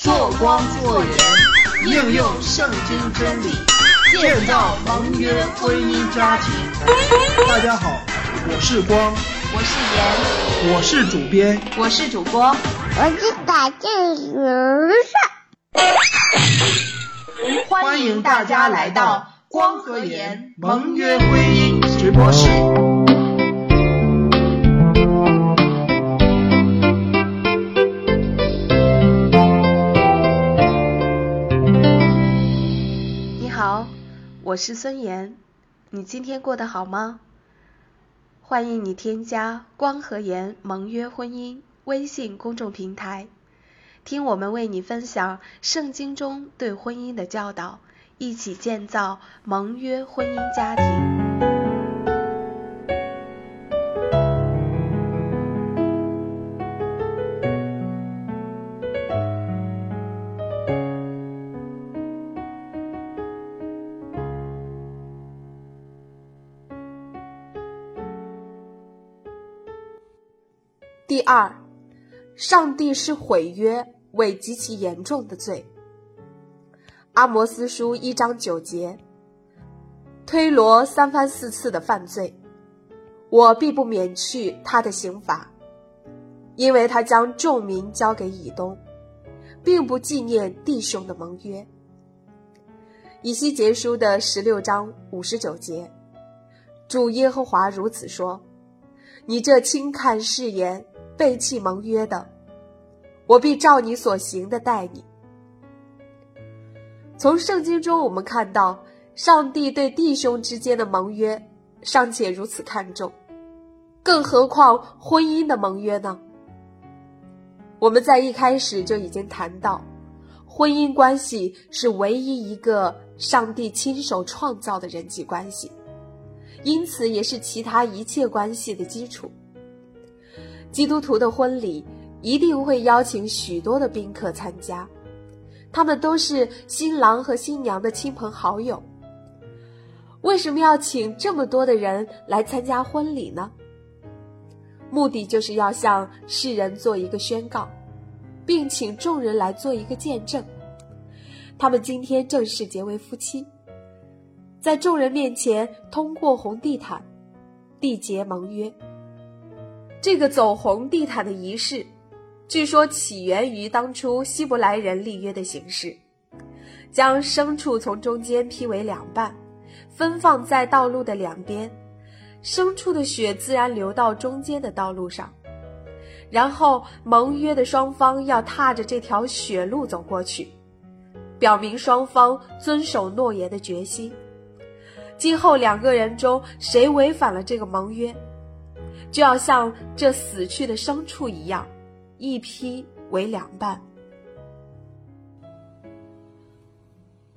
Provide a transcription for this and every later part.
做光做盐，应用圣经真理，建造盟约婚姻家庭。大家好，我是光，我是盐，我是主编，我是主播，我是打酱油的。欢迎大家来到光和盐盟约婚姻直播室。是孙岩，你今天过得好吗？欢迎你添加光和颜盟约婚姻微信公众平台。听我们为你分享圣经中对婚姻的教导，一起建造盟约婚姻家庭。二。上帝是毁约为极其严重的罪。阿摩斯书一章九节，推罗三番四次的犯罪，我必不免去他的刑罚，因为他将众民交给以东，并不纪念弟兄的盟约。以西结书的十六章五十九节，主耶和华如此说：你这轻看誓言。背弃盟约的，我必照你所行的待你。从圣经中我们看到，上帝对弟兄之间的盟约尚且如此看重，更何况婚姻的盟约呢？我们在一开始就已经谈到，婚姻关系是唯一一个上帝亲手创造的人际关系，因此也是其他一切关系的基础。基督徒的婚礼一定会邀请许多的宾客参加，他们都是新郎和新娘的亲朋好友。为什么要请这么多的人来参加婚礼呢？目的就是要向世人做一个宣告，并请众人来做一个见证。他们今天正式结为夫妻，在众人面前通过红地毯缔结盟约。这个走红地毯的仪式，据说起源于当初希伯来人立约的形式：将牲畜从中间劈为两半，分放在道路的两边，牲畜的血自然流到中间的道路上，然后盟约的双方要踏着这条血路走过去，表明双方遵守诺言的决心。今后两个人中谁违反了这个盟约？就要像这死去的牲畜一样，一劈为两半。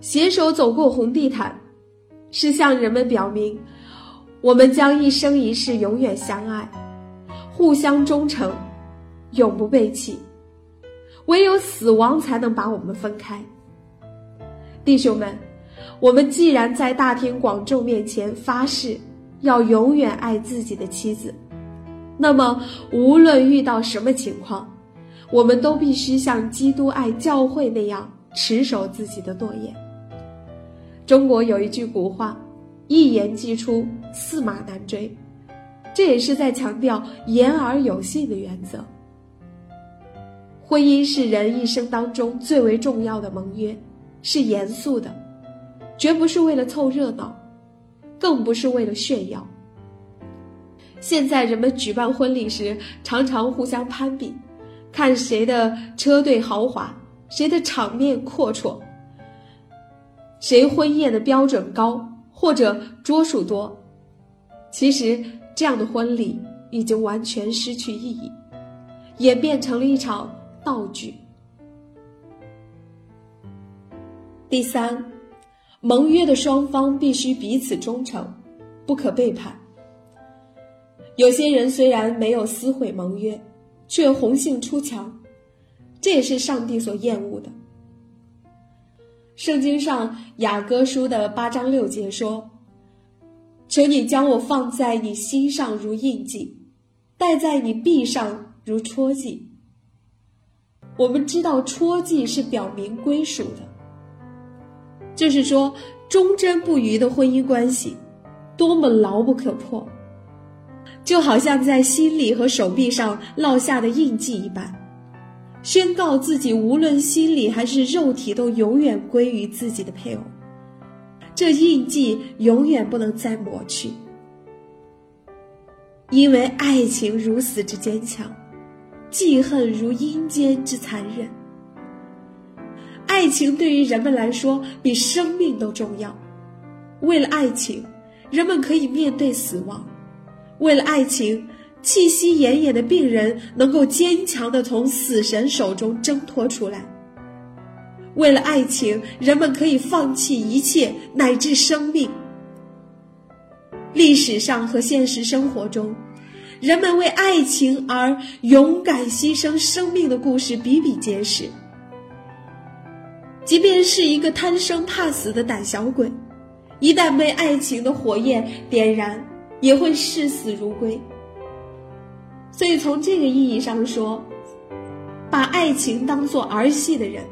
携手走过红地毯，是向人们表明，我们将一生一世永远相爱，互相忠诚，永不背弃。唯有死亡才能把我们分开。弟兄们，我们既然在大庭广众面前发誓要永远爱自己的妻子。那么，无论遇到什么情况，我们都必须像基督爱教会那样持守自己的诺言。中国有一句古话：“一言既出，驷马难追。”这也是在强调言而有信的原则。婚姻是人一生当中最为重要的盟约，是严肃的，绝不是为了凑热闹，更不是为了炫耀。现在人们举办婚礼时，常常互相攀比，看谁的车队豪华，谁的场面阔绰，谁婚宴的标准高或者桌数多。其实，这样的婚礼已经完全失去意义，演变成了一场闹剧。第三，盟约的双方必须彼此忠诚，不可背叛。有些人虽然没有撕毁盟约，却红杏出墙，这也是上帝所厌恶的。圣经上雅歌书的八章六节说：“求你将我放在你心上如印记，戴在你臂上如戳记。”我们知道戳记是表明归属的，就是说忠贞不渝的婚姻关系，多么牢不可破，就好像在心里和手臂上烙下的印记一般，宣告自己无论心里还是肉体都永远归于自己的配偶，这印记永远不能再抹去，因为爱情如此之坚强。记恨如阴间之残忍。爱情对于人们来说比生命都重要。为了爱情，人们可以面对死亡；为了爱情，气息奄奄的病人能够坚强的从死神手中挣脱出来；为了爱情，人们可以放弃一切乃至生命。历史上和现实生活中。人们为爱情而勇敢牺牲生命的故事比比皆是。即便是一个贪生怕死的胆小鬼，一旦被爱情的火焰点燃，也会视死如归。所以，从这个意义上说，把爱情当做儿戏的人，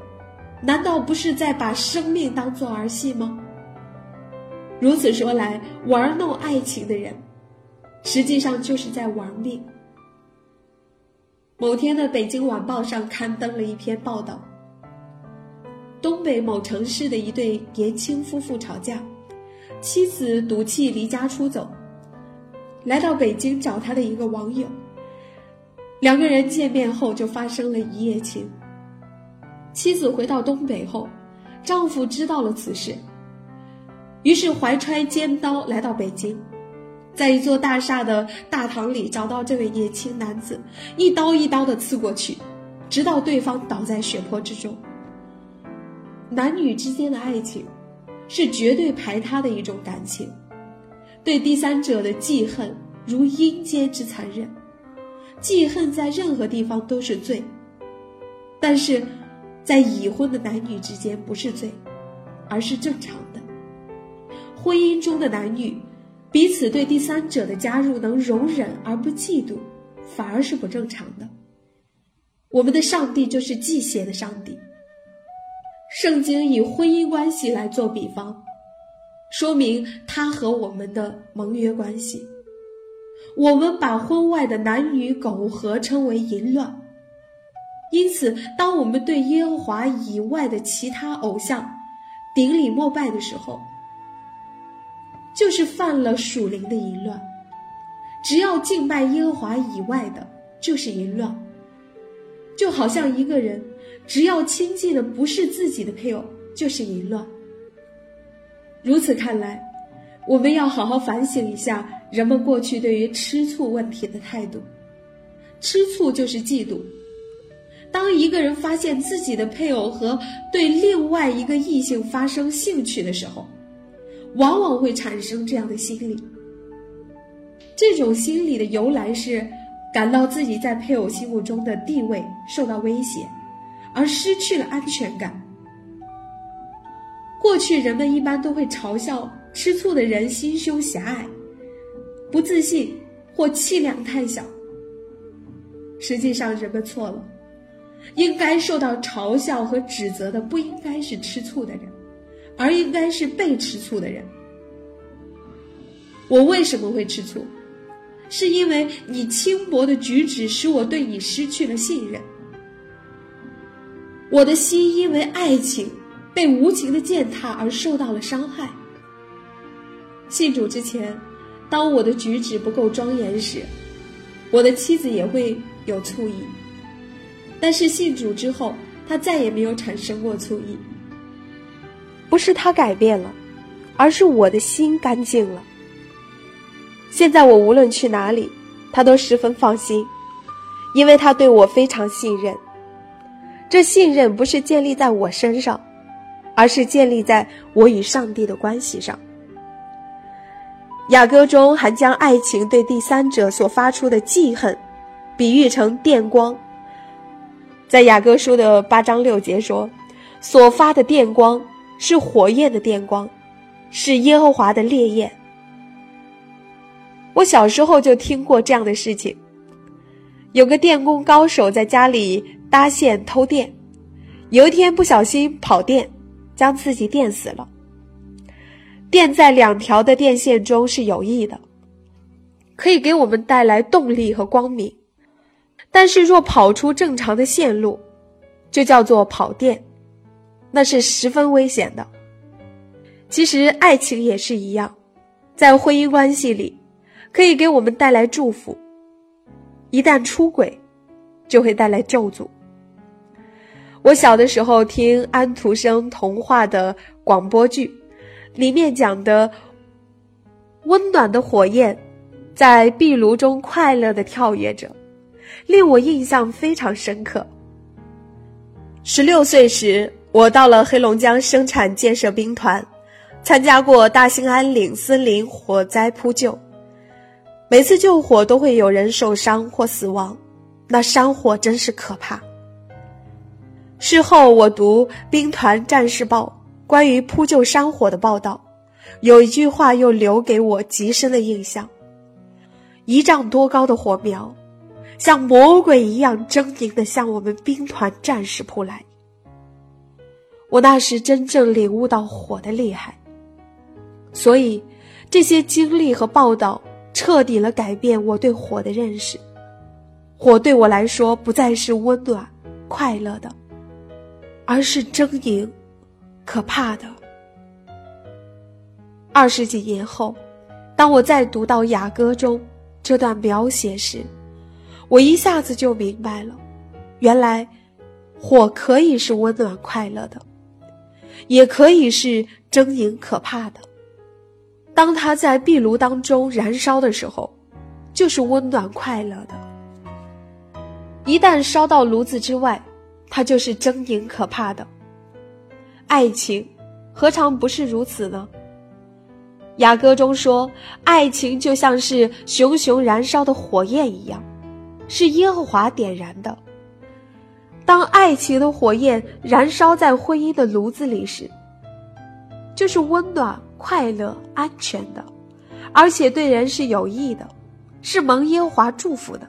难道不是在把生命当做儿戏吗？如此说来，玩弄爱情的人。实际上就是在玩命。某天的《北京晚报》上刊登了一篇报道：东北某城市的一对年轻夫妇吵架，妻子赌气离家出走，来到北京找他的一个网友。两个人见面后就发生了一夜情。妻子回到东北后，丈夫知道了此事，于是怀揣尖刀来到北京。在一座大厦的大堂里找到这位年轻男子，一刀一刀的刺过去，直到对方倒在血泊之中。男女之间的爱情，是绝对排他的一种感情，对第三者的记恨如阴间之残忍。记恨在任何地方都是罪，但是，在已婚的男女之间不是罪，而是正常的。婚姻中的男女。彼此对第三者的加入能容忍而不嫉妒，反而是不正常的。我们的上帝就是忌邪的上帝。圣经以婚姻关系来做比方，说明他和我们的盟约关系。我们把婚外的男女苟合称为淫乱。因此，当我们对耶和华以外的其他偶像顶礼膜拜的时候，就是犯了属灵的淫乱，只要敬拜耶和华以外的，就是淫乱。就好像一个人，只要亲近的不是自己的配偶，就是淫乱。如此看来，我们要好好反省一下人们过去对于吃醋问题的态度。吃醋就是嫉妒。当一个人发现自己的配偶和对另外一个异性发生兴趣的时候，往往会产生这样的心理。这种心理的由来是感到自己在配偶心目中的地位受到威胁，而失去了安全感。过去人们一般都会嘲笑吃醋的人心胸狭隘、不自信或气量太小。实际上，人们错了，应该受到嘲笑和指责的不应该是吃醋的人。而应该是被吃醋的人。我为什么会吃醋？是因为你轻薄的举止使我对你失去了信任。我的心因为爱情被无情的践踏而受到了伤害。信主之前，当我的举止不够庄严时，我的妻子也会有醋意。但是信主之后，他再也没有产生过醋意。不是他改变了，而是我的心干净了。现在我无论去哪里，他都十分放心，因为他对我非常信任。这信任不是建立在我身上，而是建立在我与上帝的关系上。雅歌中还将爱情对第三者所发出的记恨，比喻成电光。在雅歌书的八章六节说：“所发的电光。”是火焰的电光，是耶和华的烈焰。我小时候就听过这样的事情：有个电工高手在家里搭线偷电，有一天不小心跑电，将自己电死了。电在两条的电线中是有益的，可以给我们带来动力和光明。但是若跑出正常的线路，就叫做跑电，那是十分危险的。其实爱情也是一样，在婚姻关系里，可以给我们带来祝福；一旦出轨，就会带来咒诅。我小的时候听安徒生童话的广播剧。里面讲的温暖的火焰，在壁炉中快乐的跳跃着，令我印象非常深刻。十六岁时，我到了黑龙江生产建设兵团，参加过大兴安岭森林火灾扑救。每次救火都会有人受伤或死亡，那山火真是可怕。事后我读《兵团战士报》。关于扑救山火的报道，有一句话又留给我极深的印象：一丈多高的火苗，像魔鬼一样狰狞地向我们兵团战士扑来。我那时真正领悟到火的厉害，所以这些经历和报道彻底了改变我对火的认识。火对我来说不再是温暖、快乐的，而是狰狞。可怕的。二十几年后，当我再读到《雅歌》中这段描写时，我一下子就明白了：原来，火可以是温暖快乐的，也可以是狰狞可怕的。当它在壁炉当中燃烧的时候，就是温暖快乐的；一旦烧到炉子之外，它就是狰狞可怕的。爱情，何尝不是如此呢？雅歌中说，爱情就像是熊熊燃烧的火焰一样，是耶和华点燃的。当爱情的火焰燃烧在婚姻的炉子里时，就是温暖、快乐、安全的，而且对人是有益的，是蒙耶和华祝福的。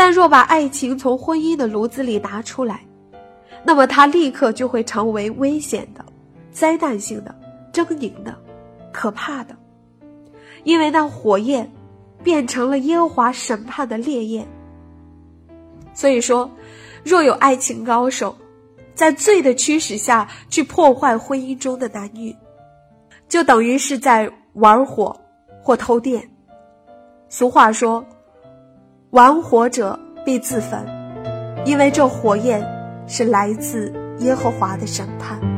但若把爱情从婚姻的炉子里拿出来，那么，它立刻就会成为危险的、灾难性的、狰狞的、可怕的，因为那火焰变成了耶和华审判的烈焰。所以说，若有爱情高手在罪的驱使下去破坏婚姻中的男女，就等于是在玩火或偷电。俗话说：“玩火者必自焚”，因为这火焰。是来自耶和华的审判。